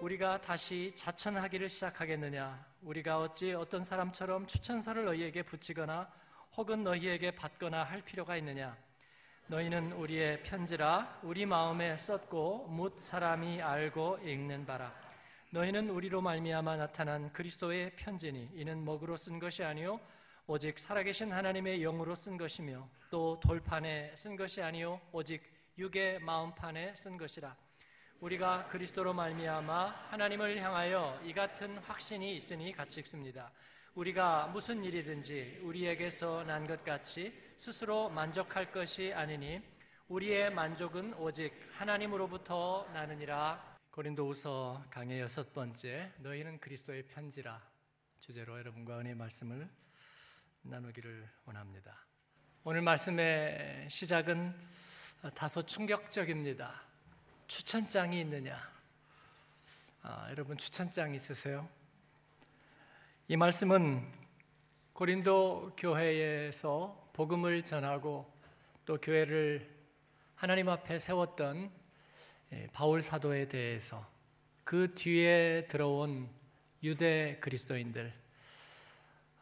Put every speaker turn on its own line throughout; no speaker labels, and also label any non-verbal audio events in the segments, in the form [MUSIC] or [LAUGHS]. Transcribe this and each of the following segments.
우리가 다시 자천하기를 시작하겠느냐? 우리가 어찌 어떤 사람처럼 추천서를 너희에게 붙이거나 혹은 너희에게 받거나 할 필요가 있느냐? 너희는 우리의 편지라 우리 마음에 썼고 묻 사람이 알고 읽는 바라. 너희는 우리로 말미암아 나타난 그리스도의 편지니 이는 먹으로 쓴 것이 아니요 오직 살아계신 하나님의 영으로 쓴 것이며 또 돌판에 쓴 것이 아니요 오직 육의 마음판에 쓴 것이라. 우리가 그리스도로 말미암아 하나님을 향하여 이 같은 확신이 있으니 같이 읽습니다. 우리가 무슨 일이든지 우리에게서 난 것 같이 스스로 만족할 것이 아니니 우리의 만족은 오직 하나님으로부터 나느니라. 고린도후서 강의 여섯 번째 너희는 그리스도의 편지라 주제로 여러분과 은혜의 말씀을 나누기를 원합니다. 오늘 말씀의 시작은 다소 충격적입니다. 추천장이 있느냐? 아, 여러분 추천장 있으세요? 이 말씀은 고린도 교회에서 복음을 전하고 또 교회를 하나님 앞에 세웠던 예, 바울 사도에 대해서 그 뒤에 들어온 유대 그리스도인들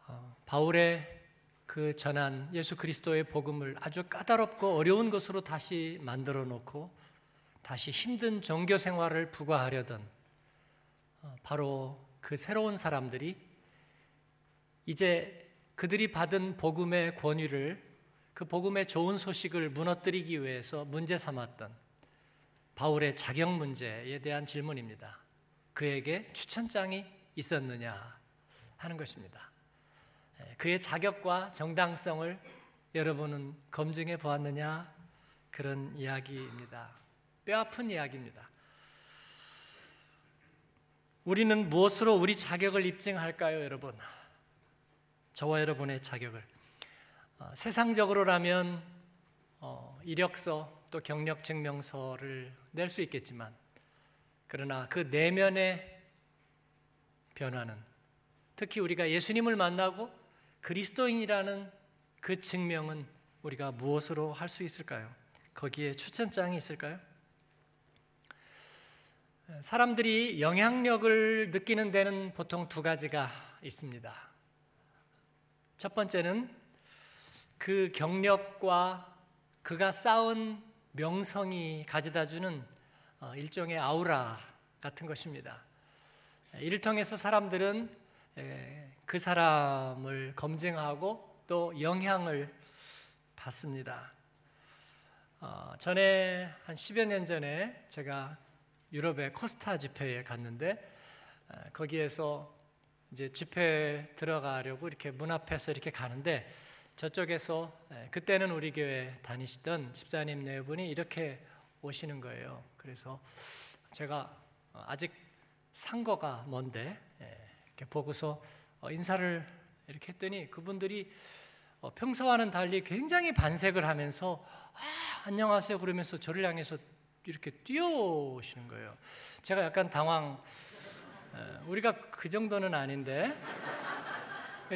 어, 바울의 그 전한 예수 그리스도의 복음을 아주 까다롭고 어려운 것으로 다시 만들어 놓고 다시 힘든 종교 생활을 부과하려던 어, 바로 그 새로운 사람들이 이제 그들이 받은 복음의 권위를 그 복음의 좋은 소식을 무너뜨리기 위해서 문제 삼았던 바울의 자격 문제에 대한 질문입니다. 그에게 추천장이 있었느냐 하는 것입니다. 예, 그의 자격과 정당성을 여러분은 검증해 보았느냐 그런 이야기입니다. 뼈 아픈 이야기입니다. 우리는 무엇으로 우리 자격을 입증할까요, 여러분? 저와 여러분의 자격을 어, 세상적으로라면 어, 이력서 또 경력 증명서를 낼 수 있겠지만 그러나 그 내면의 변화는 특히 우리가 예수님을 만나고 그리스도인이라는 그 증명은 우리가 무엇으로 할 수 있을까요? 거기에 추천장이 있을까요? 사람들이 영향력을 느끼는 데는 보통 두 가지가 있습니다. 첫 번째는 그 경력과 그가 쌓은 명성이 가져다 주는 어, 일종의 아우라 같은 것입니다. 이를 통해서 사람들은 그 사람을 검증하고 또 영향을 받습니다. 어, 전에 한 10여 년 전에 제가 유럽의 코스타 집회에 갔는데 어, 거기에서 이제 집회 들어가려고 이렇게 문 앞에서 이렇게 가는데 저쪽에서 그때는 우리 교회 다니시던 집사님 네 분이 이렇게 오시는 거예요. 그래서 제가 어, 아직 상거가 뭔데 이렇게 보고서 어, 인사를 이렇게 했더니 그분들이 평소와는 달리 굉장히 반색을 하면서 아, 안녕하세요 그러면서 저를 향해서 이렇게 뛰어오시는 거예요. 제가 약간 당황. 우리가 그 정도는 아닌데.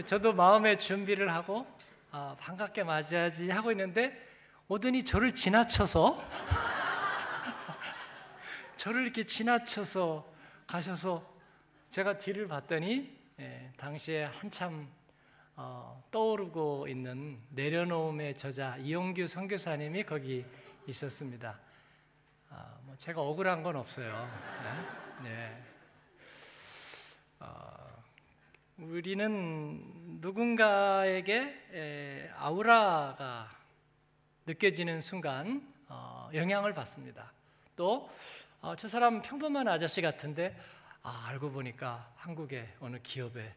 저도 마음의 준비를 하고 아, 반갑게 맞이하지 하고 있는데 오더니 저를 지나쳐서 [LAUGHS] 저를 이렇게 지나쳐서 가셔서 제가 뒤를 봤더니 예, 당시에 한참 어, 떠오르고 있는 내려놓음의 저자 이용규 선교사님이 거기 있었습니다. 아, 뭐 제가 억울한 건 없어요. 네. 네. 어, 우리는 누군가에게 에, 아우라가 느껴지는 순간 어, 영향을 받습니다. 또저 어, 사람 평범한 아저씨 같은데 아, 알고 보니까 한국의 어느 기업의 에,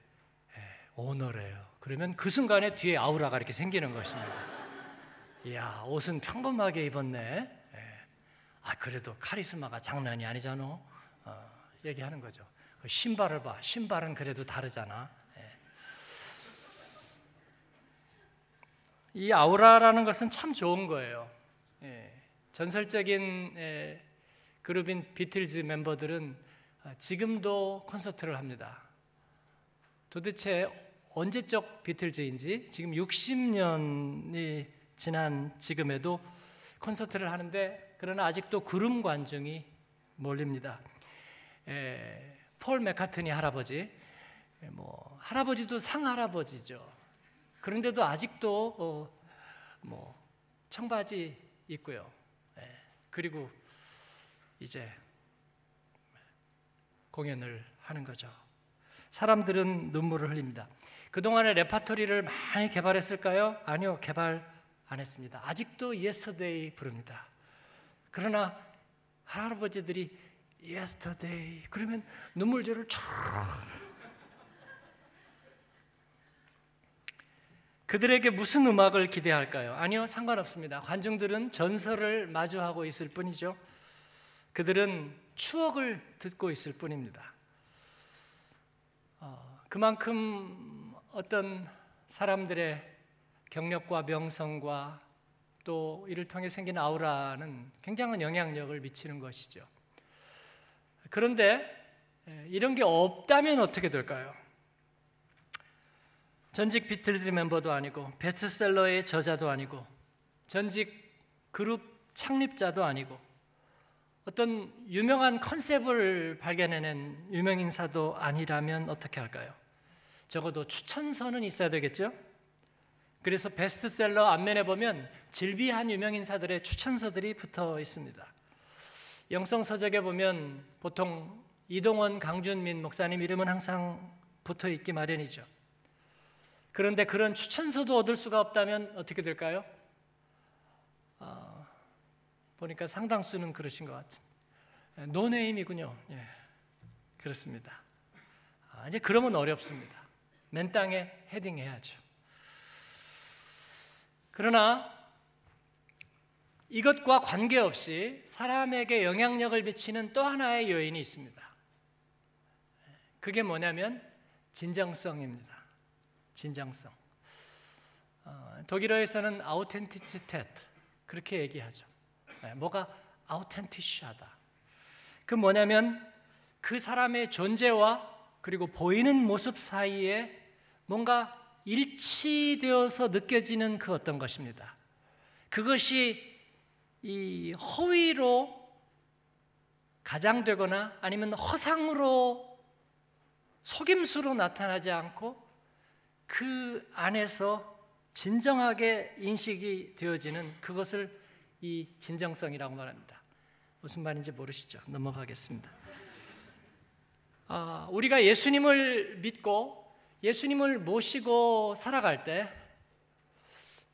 오너래요. 그러면 그 순간에 뒤에 아우라가 이렇게 생기는 것입니다. 이야 옷은 평범하게 입었네. 아 그래도 카리스마가 장난이 아니잖아. 어, 얘기하는 거죠. 그 신발을 봐. 신발은 그래도 다르잖아. 예. 이 아우라라는 것은 참 좋은 거예요. 예. 전설적인 예, 그룹인 비틀즈 멤버들은 아, 지금도 콘서트를 합니다. 도대체 언제적 비틀즈인지 지금 60년이 지난 지금에도 콘서트를 하는데 그러나 아직도 구름 관중이 몰립니다. 에, 폴 맥카트니 할아버지, 에, 뭐 할아버지도 상 할아버지죠. 그런데도 아직도 어, 뭐 청바지 입고요. 에, 그리고 이제 공연을 하는 거죠. 사람들은 눈물을 흘립니다. 그동안의 레파토리를 많이 개발했을까요? 아니요, 개발 안 했습니다. 아직도 yesterday 부릅니다. 그러나 할아버지들이 yesterday 그러면 눈물줄을 쫙 그들에게 무슨 음악을 기대할까요? 아니요, 상관없습니다. 관중들은 전설을 마주하고 있을 뿐이죠. 그들은 추억을 듣고 있을 뿐입니다. 어, 그만큼 어떤 사람들의 경력과 명성과 또 이를 통해 생긴 아우라는 굉장한 영향력을 미치는 것이죠. 그런데 이런 게 없다면 어떻게 될까요? 전직 비틀즈 멤버도 아니고 베스트셀러의 저자도 아니고 전직 그룹 창립자도 아니고 어떤 유명한 컨셉을 발견해낸 유명 인사도 아니라면 어떻게 할까요? 적어도 추천서는 있어야 되겠죠? 그래서 베스트셀러 앞면에 보면 질비한 유명 인사들의 추천서들이 붙어 있습니다. 영성 서적에 보면 보통 이동원 강준민 목사님 이름은 항상 붙어 있기 마련이죠. 그런데 그런 추천서도 얻을 수가 없다면 어떻게 될까요? 보니까 상당수는 그러신 것 같은. 예, 노네임이군요. 예, 그렇습니다. 아, 이제 그러면 어렵습니다. 맨 땅에 헤딩해야죠. 그러나 이것과 관계없이 사람에게 영향력을 미치는 또 하나의 요인이 있습니다. 그게 뭐냐면 진정성입니다. 진정성. 어, 독일어에서는 아우텐티치테트 그렇게 얘기하죠. 네, 뭐가 아우텐티시하다. 그 뭐냐면 그 사람의 존재와 그리고 보이는 모습 사이에 뭔가 일치되어서 느껴지는 그 어떤 것입니다. 그것이 이 허위로 가장되거나 아니면 허상으로 속임수로 나타나지 않고 그 안에서 진정하게 인식이 되어지는 그것을 이 진정성이라고 말합니다. 무슨 말인지 모르시죠? 넘어가겠습니다. 아, 우리가 예수님을 믿고 예수님을 모시고 살아갈 때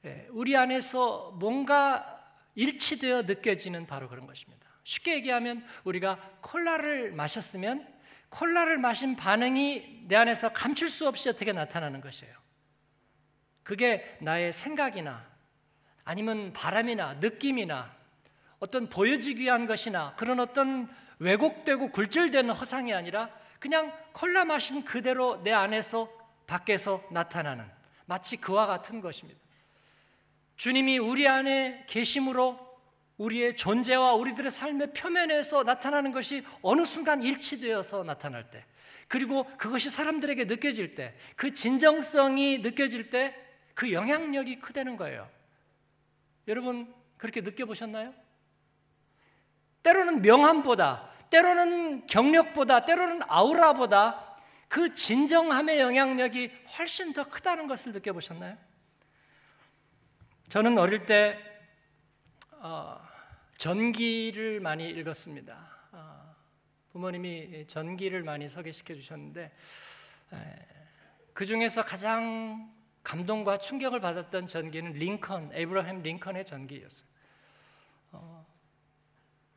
예, 우리 안에서 뭔가 일치되어 느껴지는 바로 그런 것입니다. 쉽게 얘기하면 우리가 콜라를 마셨으면 콜라를 마신 반응이 내 안에서 감출 수 없이 어떻게 나타나는 것이에요. 그게 나의 생각이나 아니면 바람이나 느낌이나 어떤 보여지기 위한 것이나 그런 어떤 왜곡되고 굴절되는 허상이 아니라 그냥 콜라 마신 그대로 내 안에서 밖에서 나타나는 마치 그와 같은 것입니다. 주님이 우리 안에 계심으로 우리의 존재와 우리들의 삶의 표면에서 나타나는 것이 어느 순간 일치되어서 나타날 때, 그리고 그것이 사람들에게 느껴질 때, 그 진정성이 느껴질 때, 그 영향력이 크다는 거예요. 여러분 그렇게 느껴보셨나요? 때로는 명함보다, 때로는 경력보다, 때로는 아우라보다 그 진정함의 영향력이 훨씬 더 크다는 것을 느껴보셨나요? 저는 어릴 때 어, 전기를 많이 읽었습니다. 어, 부모님이 전기를 많이 소개시켜 주셨는데 그 중에서 가장 감동과 충격을 받았던 전기는 링컨, 에이브라햄 링컨의 전기였어요. 어,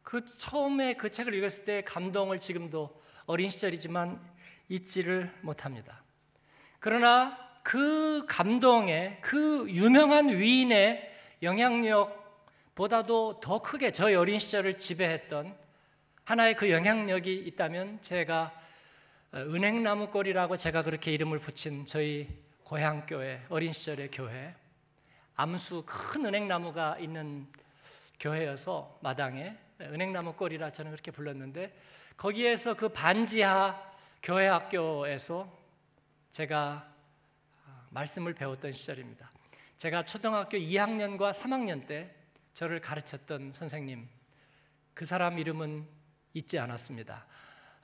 그 처음에 그 책을 읽었을 때 감동을 지금도 어린 시절이지만 잊지를 못합니다. 그러나 그 감동에 그 유명한 위인의 영향력보다도 더 크게 저희 어린 시절을 지배했던 하나의 그 영향력이 있다면 제가 은행나무골이라고 제가 그렇게 이름을 붙인 저희 고향교회, 어린 시절의 교회, 암수 큰 은행나무가 있는 교회여서 마당에 은행나무 꼴이라 저는 그렇게 불렀는데 거기에서 그 반지하 교회 학교에서 제가 말씀을 배웠던 시절입니다. 제가 초등학교 2학년과 3학년 때 저를 가르쳤던 선생님, 그 사람 이름은 잊지 않았습니다.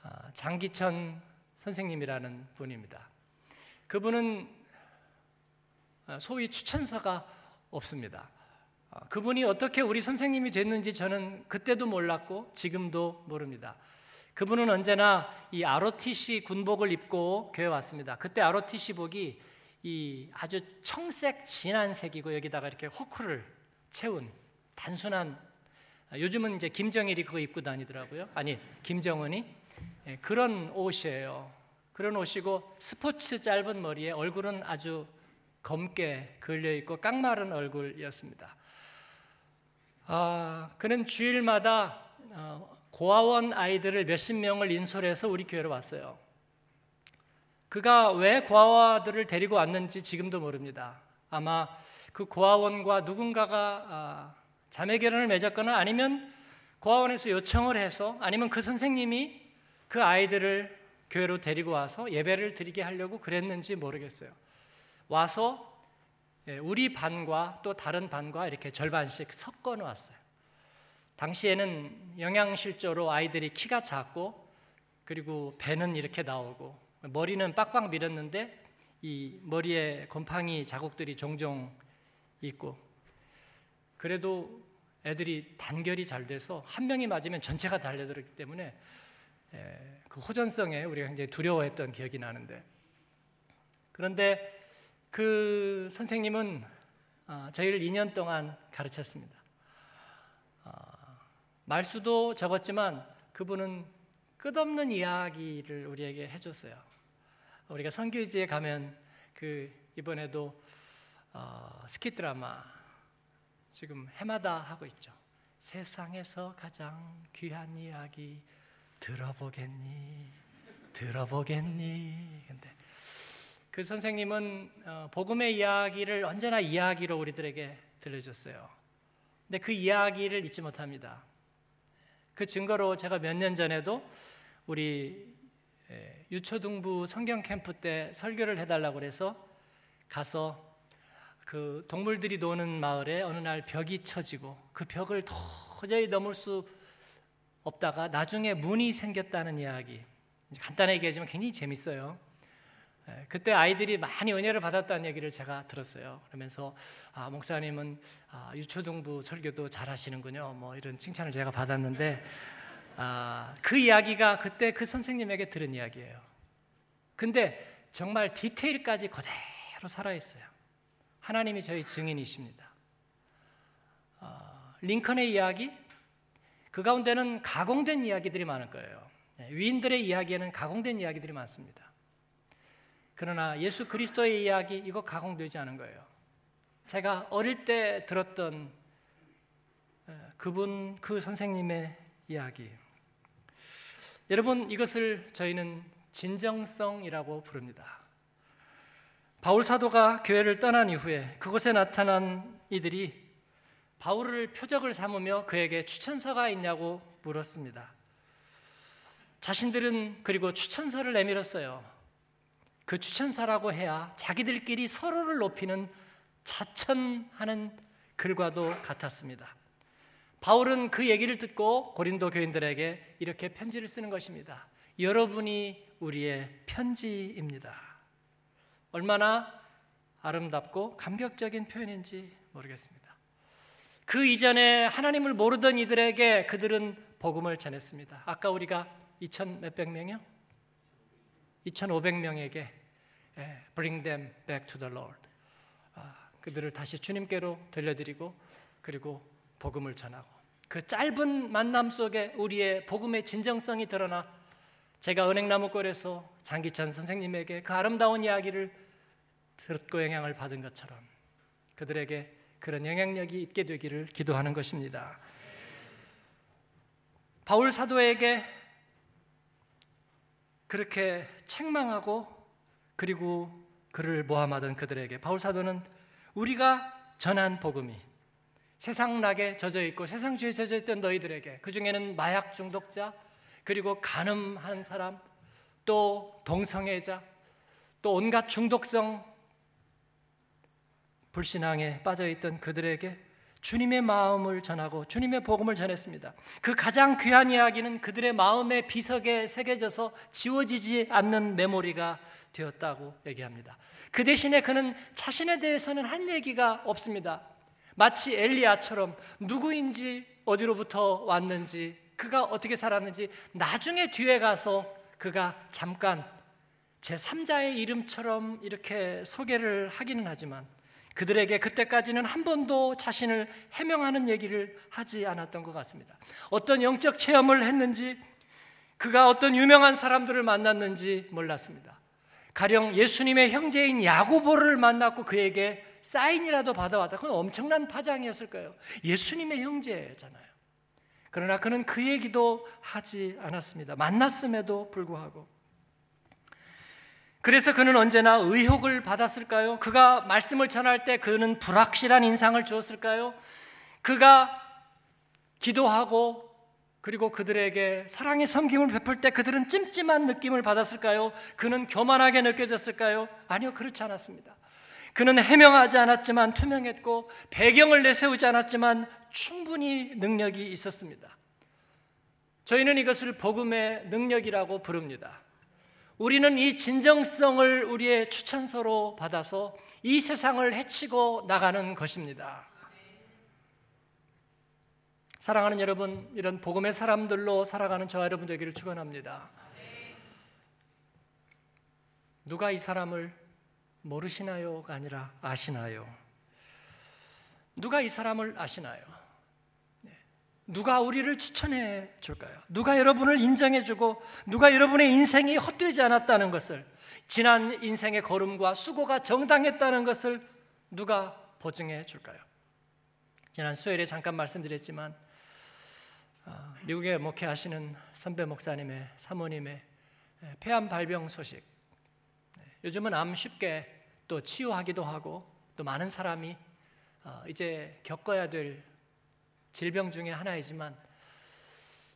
아, 장기천 선생님이라는 분입니다. 그분은 아, 소위 추천서가 없습니다. 아, 그분이 어떻게 우리 선생님이 됐는지 저는 그때도 몰랐고 지금도 모릅니다. 그분은 언제나 이 ROTC 군복을 입고 교회 왔습니다. 그때 ROTC복이 이 아주 청색 진한 색이고 여기다가 이렇게 호크를 채운 단순한 요즘은 이제 김정일이 그거 입고 다니더라고요. 아니 김정은이 예, 그런 옷이에요. 그런 옷이고 스포츠 짧은 머리에 얼굴은 아주 검게 걸려 있고 깡마른 얼굴이었습니다. 아, 그는 주일마다 어, 고아원 아이들을 몇십 명을 인솔해서 우리 교회로 왔어요. 그가 왜 고아들을 데리고 왔는지 지금도 모릅니다. 아마 그 고아원과 누군가가 아, 자매 결혼을 맺었거나 아니면 고아원에서 요청을 해서 아니면 그 선생님이 그 아이들을 교회로 데리고 와서 예배를 드리게 하려고 그랬는지 모르겠어요. 와서 예, 우리 반과 또 다른 반과 이렇게 절반씩 섞어 놓았어요. 당시에는 영양실조로 아이들이 키가 작고 그리고 배는 이렇게 나오고 머리는 빡빡 밀었는데 이 머리에 곰팡이 자국들이 종종 있고 그래도 애들이 단결이 잘 돼서 한 명이 맞으면 전체가 달려들었기 때문에 그 호전성에 우리가 굉장히 두려워했던 기억이 나는데 그런데 그 선생님은 어, 저희를 2년 동안 가르쳤습니다. 어, 말수도 적었지만 그분은 끝없는 이야기를 우리에게 해줬어요. 우리가 선교지에 가면 그 이번에도 어, 스키 드라마 지금 해마다 하고 있죠. 세상에서 가장 귀한 이야기 들어보겠니? 들어보겠니? 근데 그 선생님은 어, 복음의 이야기를 언제나 이야기로 우리들에게 들려줬어요. 근데 그 이야기를 잊지 못합니다. 그 증거로 제가 몇 년 전에도 우리 유초등부 성경 캠프 때 설교를 해달라고 그래서 가서 그 동물들이 노는 마을에 어느 날 벽이 쳐지고 그 벽을 도저히 넘을 수 없다가 나중에 문이 생겼다는 이야기 간단하게 얘기하지만 굉장히 재밌어요. 예, 그때 아이들이 많이 은혜를 받았다는 얘기를 제가 들었어요. 그러면서 아, 목사님은 아, 유초등부 설교도 잘하시는군요. 뭐 이런 칭찬을 제가 받았는데 아, 그 이야기가 그때 그 선생님에게 들은 이야기예요. 근데 정말 디테일까지 그대로 살아 있어요. 하나님이 저희 증인이십니다. 아, 링컨의 이야기 그 가운데는 가공된 이야기들이 많을 거예요. 예, 위인들의 이야기에는 가공된 이야기들이 많습니다. 그러나 예수 그리스도의 이야기 이거 가공되지 않은 거예요. 제가 어릴 때 들었던 그분 그 선생님의 이야기. 여러분 이것을 저희는 진정성이라고 부릅니다. 바울 사도가 교회를 떠난 이후에 그곳에 나타난 이들이 바울을 표적을 삼으며 그에게 추천서가 있냐고 물었습니다. 자신들은 그리고 추천서를 내밀었어요. 그 추천사라고 해야 자기들끼리 서로를 높이는 자천하는 글과도 같았습니다. 바울은 그 얘기를 듣고 고린도 교인들에게 이렇게 편지를 쓰는 것입니다. 여러분이 우리의 편지입니다. 얼마나 아름답고 감격적인 표현인지 모르겠습니다. 그 이전에 하나님을 모르던 이들에게 그들은 복음을 전했습니다. 아까 우리가 2천 몇백 명이요? 2,500명에게 예, bring them back to the Lord. 아, 그들을 다시 주님께로 들려드리고 그리고 복음을 전하고 그 짧은 만남 속에 우리의 복음의 진정성이 드러나 제가 은행나무골에서 장기찬 선생님에게 그 아름다운 이야기를 듣고 영향을 받은 것처럼 그들에게 그런 영향력이 있게 되기를 기도하는 것입니다. 바울 사도에게 그렇게 책망하고 그리고 그를 모함하던 그들에게 바울 사도는 우리가 전한 복음이 세상 낙에 젖어 있고 세상 죄에 젖어 있던 너희들에게 그 중에는 마약 중독자 그리고 간음한 사람 또 동성애자 또 온갖 중독성 불신앙에 빠져 있던 그들에게 주님의 마음을 전하고 주님의 복음을 전했습니다. 그 가장 귀한 이야기는 그들의 마음의 비석에 새겨져서 지워지지 않는 메모리가 되었다고 얘기합니다. 그 대신에 그는 자신에 대해서는 한 얘기가 없습니다. 마치 엘리야처럼 누구인지 어디로부터 왔는지 그가 어떻게 살았는지 나중에 뒤에 가서 그가 잠깐 제3자의 이름처럼 이렇게 소개를 하기는 하지만 그들에게 그때까지는 한 번도 자신을 해명하는 얘기를 하지 않았던 것 같습니다. 어떤 영적 체험을 했는지 그가 어떤 유명한 사람들을 만났는지 몰랐습니다. 가령 예수님의 형제인 야고보를 만났고 그에게 사인이라도 받아왔다. 그건 엄청난 파장이었을 거예요. 예수님의 형제잖아요. 그러나 그는 그 얘기도 하지 않았습니다. 만났음에도 불구하고. 그래서 그는 언제나 의혹을 받았을까요? 그가 말씀을 전할 때 그는 불확실한 인상을 주었을까요? 그가 기도하고 그리고 그들에게 사랑의 섬김을 베풀 때 그들은 찜찜한 느낌을 받았을까요? 그는 교만하게 느껴졌을까요? 아니요, 그렇지 않았습니다. 그는 해명하지 않았지만 투명했고 배경을 내세우지 않았지만 충분히 능력이 있었습니다. 저희는 이것을 복음의 능력이라고 부릅니다. 우리는 이 진정성을 우리의 추천서로 받아서 이 세상을 해치고 나가는 것입니다. 사랑하는 여러분, 이런 복음의 사람들로 살아가는 저와 여러분 되기를 축원합니다. 누가 이 사람을 모르시나요가 아니라 아시나요? 누가 이 사람을 아시나요? 누가 우리를 추천해 줄까요? 누가 여러분을 인정해 주고 누가 여러분의 인생이 헛되지 않았다는 것을 지난 인생의 걸음과 수고가 정당했다는 것을 누가 보증해 줄까요? 지난 수요일에 잠깐 말씀드렸지만 어, 미국에 목회하시는 선배 목사님의 사모님의 폐암 발병 소식 네, 요즘은 암 쉽게 또 치유하기도 하고 또 많은 사람이 어, 이제 겪어야 될 질병 중의 하나이지만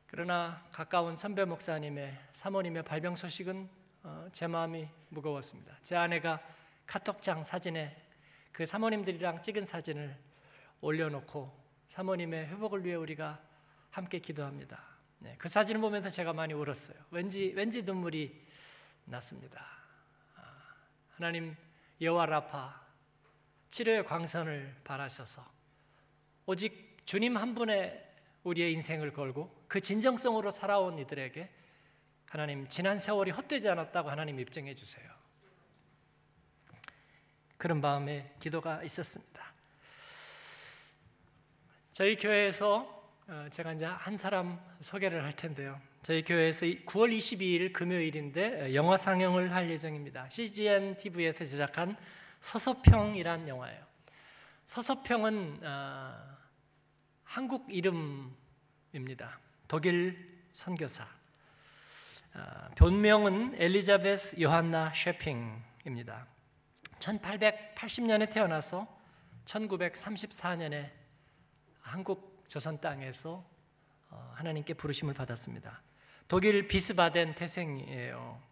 그러나 가까운 선배 목사님의 사모님의 발병 소식은 어, 제 마음이 무거웠습니다. 제 아내가 카톡장 사진에 그 사모님들이랑 찍은 사진을 올려놓고 사모님의 회복을 위해 우리가 함께 기도합니다. 네, 그 사진을 보면서 제가 많이 울었어요. 왠지 왠지 눈물이 났습니다. 아, 하나님 여호와 라파 치료의 광선을 바라셔서 오직 주님 한 분의 우리의 인생을 걸고 그 진정성으로 살아온 이들에게 하나님 지난 세월이 헛되지 않았다고 하나님 입증해 주세요. 그런 마음에 기도가 있었습니다. 저희 교회에서 어, 제가 이제 한 사람 소개를 할 텐데요. 저희 교회에서 9월 22일 금요일인데 어, 영화 상영을 할 예정입니다. CGN TV에서 제작한 서서평이란 영화예요. 서서평은 어, 한국 이름입니다. 독일 선교사. 아, 본명은 엘리자베스 요한나 셰핑입니다. 1880년에 태어나서 1934년에 한국 조선 땅에서 어, 하나님께 부르심을 받았습니다. 독일 비스바덴 태생이에요.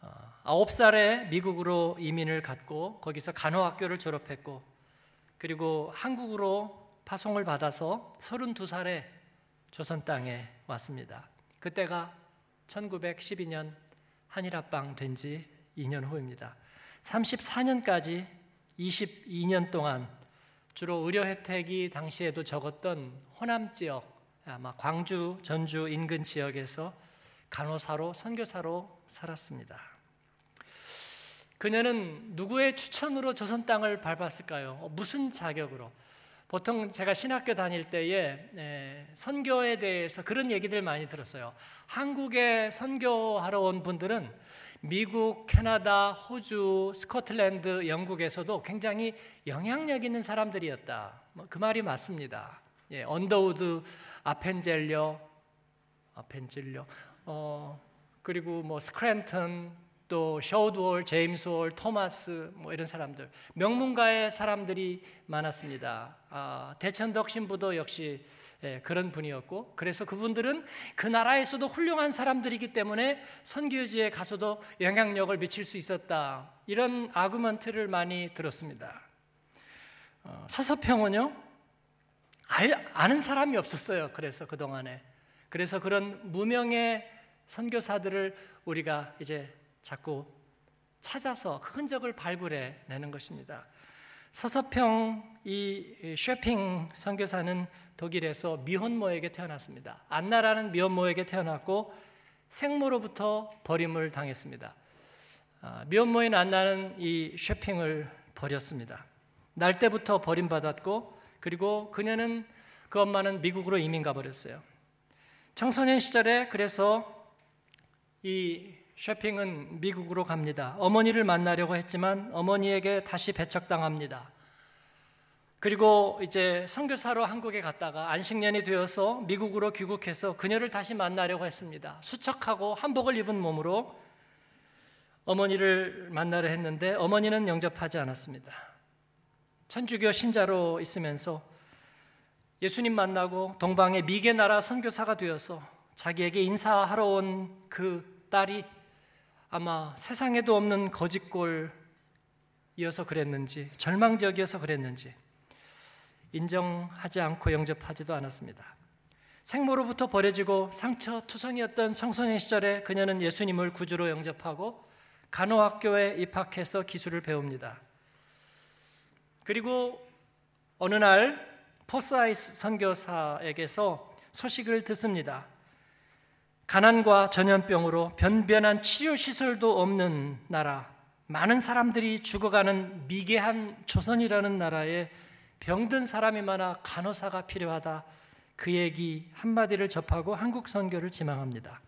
어, 아홉 살에 미국으로 이민을 갔고 거기서 간호학교를 졸업했고 그리고 한국으로 파송을 받아서 32살에 조선 땅에 왔습니다. 그때가 1912년 한일합방 된 지 2년 후입니다. 34년까지 22년 동안 주로 의료 혜택이 당시에도 적었던 호남 지역, 아마 광주, 전주 인근 지역에서 간호사로 선교사로 살았습니다. 그녀는 누구의 추천으로 조선 땅을 밟았을까요? 무슨 자격으로? 보통 제가 신학교 다닐 때에 선교에 대해서 그런 얘기들 많이 들었어요. 한국에 선교하러 온 분들은 미국, 캐나다, 호주, 스코틀랜드, 영국에서도 굉장히 영향력 있는 사람들이었다. 뭐그 말이 맞습니다. 예, 언더우드, 아펜젤러, 아펜젤러, 어, 그리고 뭐 스크랜턴, 또 셔우드 홀, 제임스 홀, 토마스 뭐 이런 사람들 명문가의 사람들이 많았습니다. 아, 대천덕 신부도 역시 예, 그런 분이었고 그래서 그분들은 그 나라에서도 훌륭한 사람들이기 때문에 선교지에 가서도 영향력을 미칠 수 있었다 이런 argument를 많이 들었습니다. 서서평은요 알, 아는 사람이 없었어요. 그래서 그 동안에 그래서 그런 무명의 선교사들을 우리가 이제 자꾸 찾아서 그 흔적을 발굴해 내는 것입니다. 서서평 이 쉐핑 선교사는 독일에서 미혼모에게 태어났습니다. 안나라는 미혼모에게 태어났고 생모로부터 버림을 당했습니다. 아, 미혼모인 안나는 이 쉐핑을 버렸습니다. 날 때부터 버림받았고 그리고 그녀는 그 엄마는 미국으로 이민 가버렸어요. 청소년 시절에 그래서 이 쇼핑은 미국으로 갑니다. 어머니를 만나려고 했지만 어머니에게 다시 배척당합니다. 그리고 이제 선교사로 한국에 갔다가 안식년이 되어서 미국으로 귀국해서 그녀를 다시 만나려고 했습니다. 수척하고 한복을 입은 몸으로 어머니를 만나려 했는데 어머니는 영접하지 않았습니다. 천주교 신자로 있으면서 예수님 만나고 동방의 미개 나라 선교사가 되어서 자기에게 인사하러 온 그 딸이 아마 세상에도 없는 거짓골이어서 그랬는지 절망적이어서 그랬는지 인정하지 않고 영접하지도 않았습니다. 생모로부터 버려지고 상처투성이었던 청소년 시절에 그녀는 예수님을 구주로 영접하고 간호학교에 입학해서 기술을 배웁니다. 그리고 어느 날 포사이스 선교사에게서 소식을 듣습니다. 가난과 전염병으로 변변한 치료 시설도 없는 나라, 많은 사람들이 죽어가는 미개한 조선이라는 나라에 병든 사람이 많아 간호사가 필요하다. 그 얘기 한마디를 접하고 한국 선교를 지망합니다.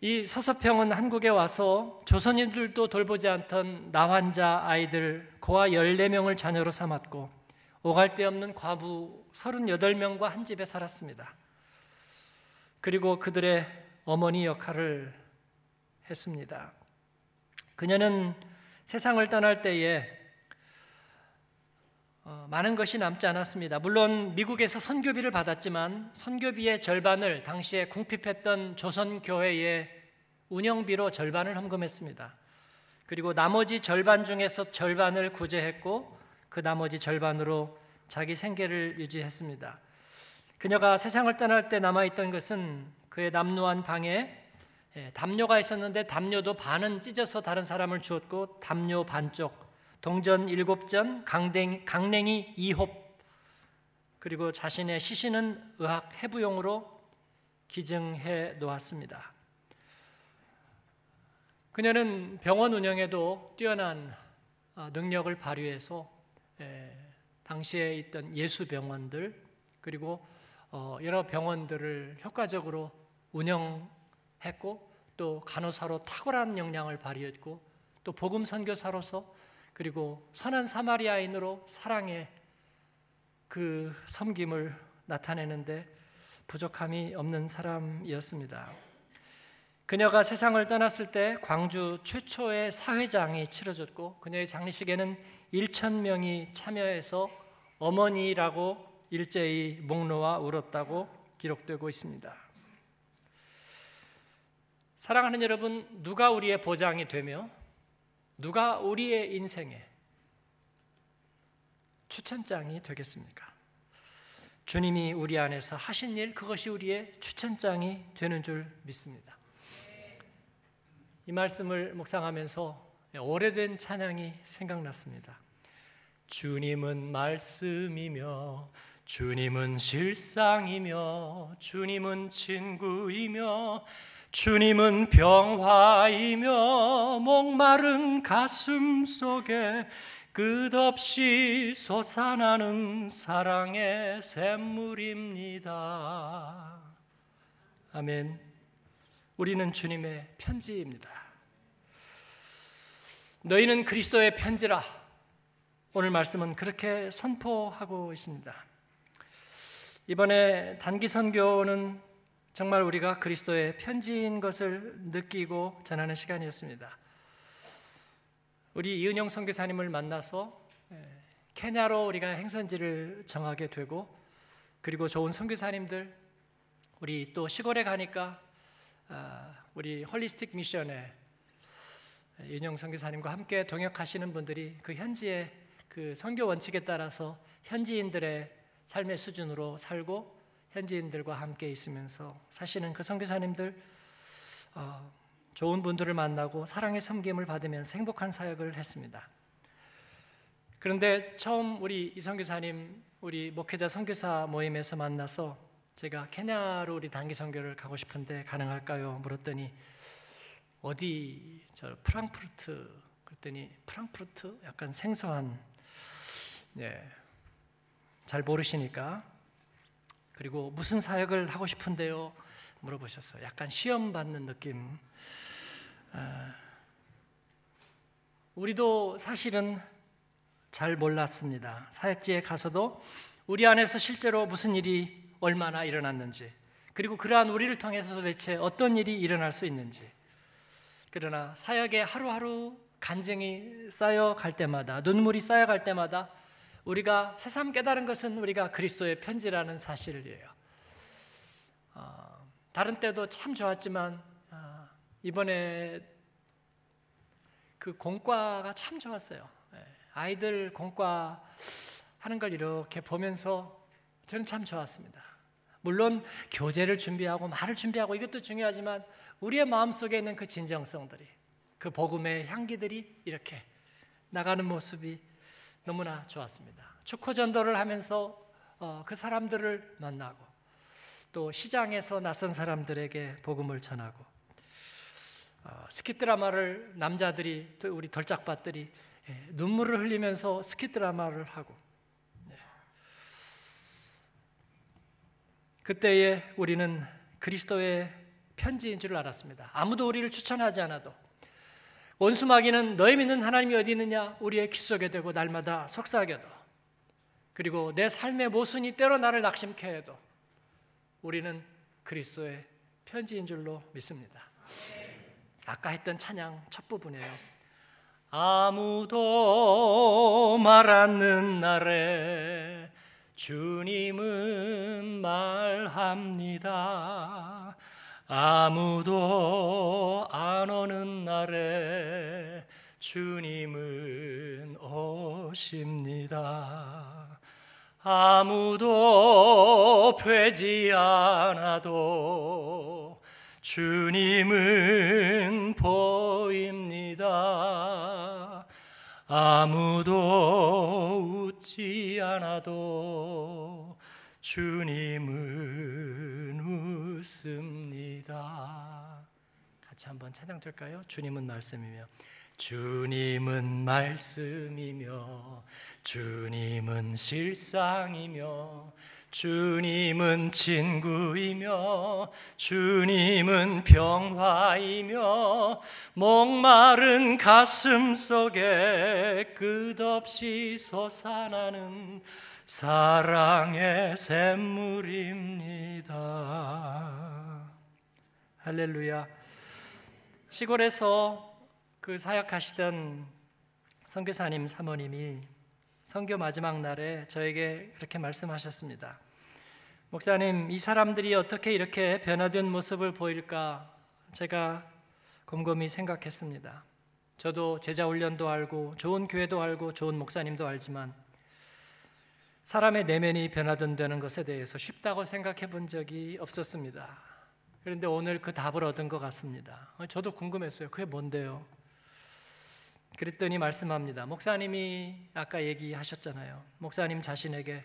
이 서서평은 한국에 와서 조선인들도 돌보지 않던 나환자 아이들 고아 14명을 자녀로 삼았고 오갈 데 없는 과부 38명과 한 집에 살았습니다. 그리고 그들의 어머니 역할을 했습니다. 그녀는 세상을 떠날 때에 어, 많은 것이 남지 않았습니다. 물론 미국에서 선교비를 받았지만 선교비의 절반을 당시에 궁핍했던 조선교회의 운영비로 절반을 헌금했습니다. 그리고 나머지 절반 중에서 절반을 구제했고 그 나머지 절반으로 자기 생계를 유지했습니다. 그녀가 세상을 떠날 때 남아있던 것은 그의 남루한 방에 예, 담요가 있었는데 담요도 반은 찢어서 다른 사람을 주었고 담요 반쪽 동전 일곱 전 강냉, 강냉이 2홉 그리고 자신의 시신은 의학 해부용으로 기증해 놓았습니다. 그녀는 병원 운영에도 뛰어난 아, 능력을 발휘해서 예, 당시에 있던 예수 병원들 그리고 어, 여러 병원들을 효과적으로 운영했고 또 간호사로 탁월한 역량을 발휘했고 또 복음 선교사로서 그리고 선한 사마리아인으로 사랑의 그 섬김을 나타내는데 부족함이 없는 사람이었습니다. 그녀가 세상을 떠났을 때 광주 최초의 사회장이 치러졌고 그녀의 장례식에는 1천 명이 참여해서 어머니라고 일제히 목놓아 울었다고 기록되고 있습니다. 사랑하는 여러분, 누가 우리의 보장이 되며 누가 우리의 인생에 추천장이 되겠습니까? 주님이 우리 안에서 하신 일 그것이 우리의 추천장이 되는 줄 믿습니다. 이 말씀을 묵상하면서 오래된 찬양이 생각났습니다. 주님은 말씀이며 주님은 실상이며 주님은 친구이며 주님은 평화이며 목마른 가슴 속에 끝없이 솟아나는 사랑의 샘물입니다. 아멘. 우리는 주님의 편지입니다. 너희는 그리스도의 편지라. 오늘 말씀은 그렇게 선포하고 있습니다. 이번에 단기 선교는 정말 우리가 그리스도의 편지인 것을 느끼고 전하는 시간이었습니다. 우리 이은영 선교사님을 만나서 예, 케냐로 우리가 행선지를 정하게 되고 그리고 좋은 선교사님들 우리 또 시골에 가니까 아, 우리 홀리스틱 미션에 이은영 선교사님과 함께 동역하시는 분들이 그 현지의 그 선교 원칙에 따라서 현지인들의 삶의 수준으로 살고 현지인들과 함께 있으면서 사실은 그 선교사님들 어, 좋은 분들을 만나고 사랑의 섬김을 받으면서 행복한 사역을 했습니다. 그런데 처음 우리 이 선교사님 우리 목회자 선교사 모임에서 만나서 제가 케냐로 우리 단기 선교를 가고 싶은데 가능할까요? 물었더니 어디 저 프랑크푸르트 그랬더니 프랑크푸르트 약간 생소한 예. 잘 모르시니까 그리고 무슨 사역을 하고 싶은데요? 물어보셨어요. 약간 시험 받는 느낌. 아, 우리도 사실은 잘 몰랐습니다. 사역지에 가서도 우리 안에서 실제로 무슨 일이 얼마나 일어났는지, 그리고 그러한 우리를 통해서 도대체 어떤 일이 일어날 수 있는지. 그러나 사역에 하루하루 간증이 쌓여갈 때마다, 눈물이 쌓여갈 때마다 우리가 새삼 깨달은 것은 우리가 그리스도의 편지라는 사실이에요. 어, 다른 때도 참 좋았지만 어, 이번에 그 공과가 참 좋았어요. 예, 아이들 공과 하는 걸 이렇게 보면서 저는 참 좋았습니다. 물론 교재를 준비하고 말을 준비하고 이것도 중요하지만 우리의 마음속에 있는 그 진정성들이 그 복음의 향기들이 이렇게 나가는 모습이 너무나 좋았습니다. 축구 전도를 하면서 어, 그 사람들을 만나고 또 시장에서 낯선 사람들에게 복음을 전하고 어, 스키 드라마를 남자들이 우리 덜짝밭들이 예, 눈물을 흘리면서 스키 드라마를 하고 네. 그때에 우리는 그리스도의 편지인 줄 알았습니다. 아무도 우리를 추천하지 않아도 원수 마귀는 너희 믿는 하나님이 어디 있느냐 우리의 귀 속에 되고 날마다 속삭여도 그리고 내 삶의 모순이 때로 나를 낙심케 해도 우리는 그리스도의 편지인 줄로 믿습니다. 아까 했던 찬양 첫 부분이에요. 아무도 말 않는 날에 주님은 말합니다. 아무도 안 오는 날에 주님은 오십니다. 아무도 뵈지 않아도 주님은 보입니다. 아무도 웃지 않아도 주님은 웃습니다. 같이 한번 찬양 될까요? 주님은 말씀이며 주님은 말씀이며 주님은 실상이며 주님은 친구이며 주님은 평화이며 목마른 가슴 속에 끝없이 솟아나는 사랑의 샘물입니다. 할렐루야. 시골에서 그 사역하시던 선교사님 사모님이 선교 마지막 날에 저에게 그렇게 말씀하셨습니다. 목사님, 이 사람들이 어떻게 이렇게 변화된 모습을 보일까 제가 곰곰이 생각했습니다. 저도 제자 훈련도 알고 좋은 교회도 알고 좋은 목사님도 알지만 사람의 내면이 변화된다는 것에 대해서 쉽다고 생각해 본 적이 없었습니다. 그런데 오늘 그 답을 얻은 것 같습니다. 저도 궁금했어요. 그게 뭔데요? 그랬더니 말씀합니다. 목사님이 아까 얘기하셨잖아요. 목사님 자신에게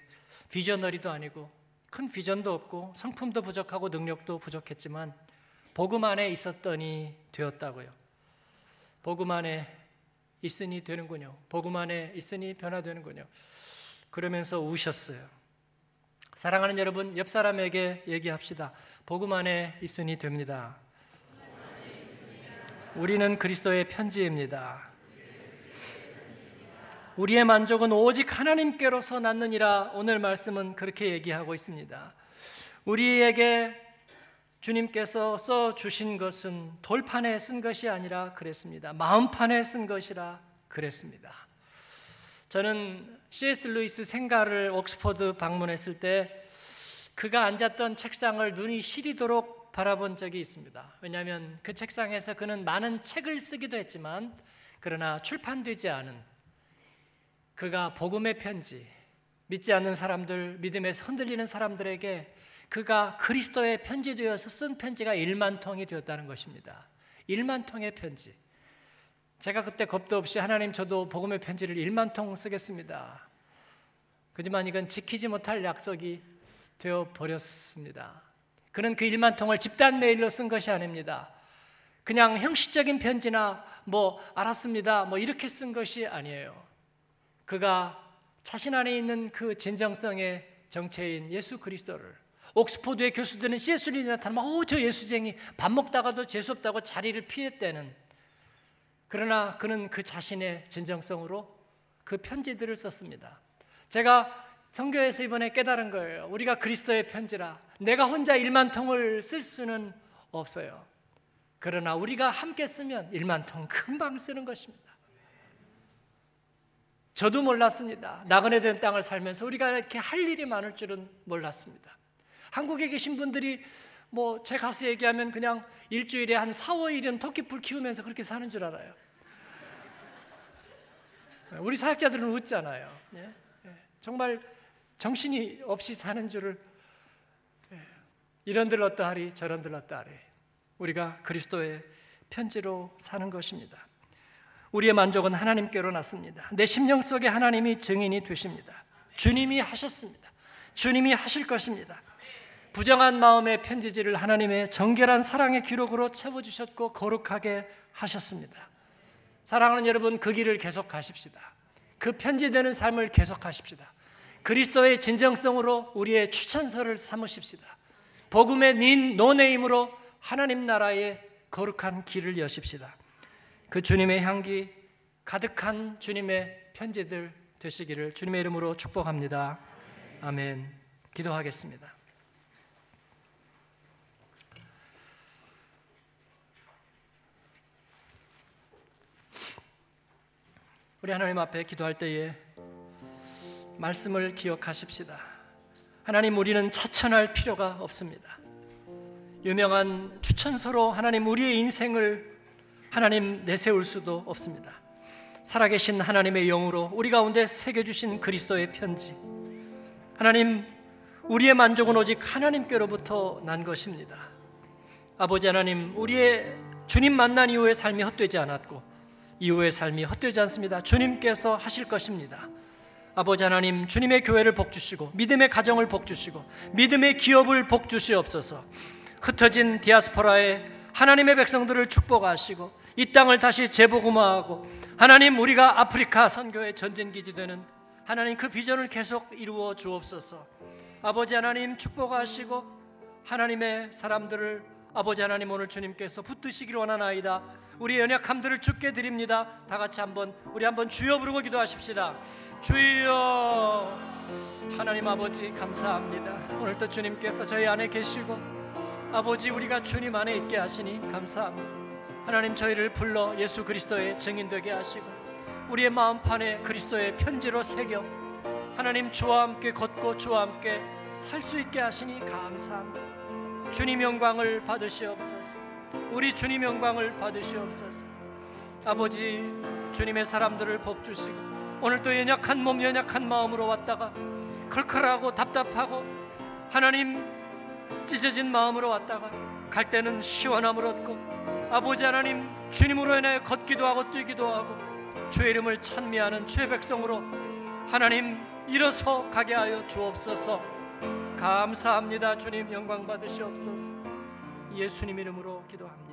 비전너리도 아니고 큰 비전도 없고 성품도 부족하고 능력도 부족했지만 복음 안에 있었더니 되었다고요. 복음 안에 있으니 되는군요. 복음 안에 있으니 변화되는군요. 그러면서 우셨어요. 사랑하는 여러분, 옆 사람에게 얘기합시다. 복음 안에 있으니 됩니다. 우리는 그리스도의 편지입니다. 우리의 만족은 오직 하나님께로서 낳느니라 오늘 말씀은 그렇게 얘기하고 있습니다. 우리에게 주님께서 써 주신 것은 돌판에 쓴 것이 아니라 그랬습니다. 마음판에 쓴 것이라 그랬습니다. 저는 C.S. 루이스 생가를 옥스퍼드 방문했을 때 그가 앉았던 책상을 눈이 시리도록 바라본 적이 있습니다. 왜냐하면 그 책상에서 그는 많은 책을 쓰기도 했지만 그러나 출판되지 않은 그가 복음의 편지, 믿지 않는 사람들, 믿음에서 흔들리는 사람들에게 그가 그리스도의 편지 되어서 쓴 편지가 1만 통이 되었다는 것입니다. 1만 통의 편지. 제가 그때 겁도 없이 하나님 저도 복음의 편지를 1만 통 쓰겠습니다. 그지만 이건 지키지 못할 약속이 되어 버렸습니다. 그는 그 1만 통을 집단 메일로 쓴 것이 아닙니다. 그냥 형식적인 편지나 뭐 알았습니다. 뭐 이렇게 쓴 것이 아니에요. 그가 자신 안에 있는 그 진정성의 정체인 예수 그리스도를 옥스포드의 교수들은 CS를 나타나면 오 저 예수쟁이 밥 먹다가도 재수없다고 자리를 피했다는 그러나 그는 그 자신의 진정성으로 그 편지들을 썼습니다. 제가 성교에서 이번에 깨달은 거예요. 우리가 그리스도의 편지라 내가 혼자 1만 통을 쓸 수는 없어요. 그러나 우리가 함께 쓰면 1만 통 금방 쓰는 것입니다. 저도 몰랐습니다. 나그네 된 땅을 살면서 우리가 이렇게 할 일이 많을 줄은 몰랐습니다. 한국에 계신 분들이 뭐 제 가서 얘기하면 그냥 일주일에 한 4, 5일은 토끼풀 키우면서 그렇게 사는 줄 알아요. 우리 사역자들은 웃잖아요. 예? 예. 정말 정신이 없이 사는 줄을 예. 이런들 어떠하리 저런들 어떠하리 우리가 그리스도의 편지로 사는 것입니다. 우리의 만족은 하나님께로 났습니다. 내 심령 속에 하나님이 증인이 되십니다. 주님이 하셨습니다. 주님이 하실 것입니다. 부정한 마음의 편지지를 하나님의 정결한 사랑의 기록으로 채워주셨고 거룩하게 하셨습니다. 사랑하는 여러분, 그 길을 계속 가십시다. 그 편지되는 삶을 계속 하십시다. 그리스도의 진정성으로 우리의 추천서를 삼으십시다. 복음의 닌 노네임으로 하나님 나라의 거룩한 길을 여십시다. 그 주님의 향기 가득한 주님의 편지들 되시기를 주님의 이름으로 축복합니다. 아멘. 기도하겠습니다. 우리 하나님 앞에 기도할 때에 말씀을 기억하십시다. 하나님 우리는 차천할 필요가 없습니다. 유명한 추천서로 하나님 우리의 인생을 하나님 내세울 수도 없습니다. 살아계신 하나님의 영으로 우리 가운데 새겨주신 그리스도의 편지. 하나님, 우리의 만족은 오직 하나님께로부터 난 것입니다. 아버지 하나님, 우리의 주님 만난 이후의 삶이 헛되지 않았고, 이후의 삶이 헛되지 않습니다. 주님께서 하실 것입니다. 아버지 하나님, 주님의 교회를 복주시고, 믿음의 가정을 복주시고, 믿음의 기업을 복주시옵소서, 흩어진 디아스포라의 하나님의 백성들을 축복하시고, 이 땅을 다시 재복음화하고, 하나님, 우리가 아프리카 선교의 전쟁기지 되는 하나님 그 비전을 계속 이루어 주옵소서. 아버지 하나님 축복하시고 하나님의 사람들을 아버지 하나님 오늘 주님께서 붙드시길 원하나이다. 우리 연약함들을 죽게 드립니다. 다 같이 한번 우리 한번 주여 부르고 기도하십시다. 주여 하나님 아버지 감사합니다. 오늘도 주님께서 저희 안에 계시고 아버지 우리가 주님 안에 있게 하시니 감사합니다. 하나님 저희를 불러 예수 그리스도의 증인 되게 하시고 우리의 마음판에 그리스도의 편지로 새겨 하나님 주와 함께 걷고 주와 함께 살 수 있게 하시니 감사합니다. 주님 영광을 받으시옵소서. 우리 주님 영광을 받으시옵소서. 아버지 주님의 사람들을 복 주시고 오늘도 연약한 몸 연약한 마음으로 왔다가 걸컬하고 답답하고 하나님 찢어진 마음으로 왔다가 갈 때는 시원함을 얻고 아버지 하나님 주님으로 인하여 걷기도 하고 뛰기도 하고 주의 이름을 찬미하는 주의 백성으로 하나님 일어서 가게 하여 주옵소서 감사합니다. 주님 영광 받으시옵소서. 예수님 이름으로 기도합니다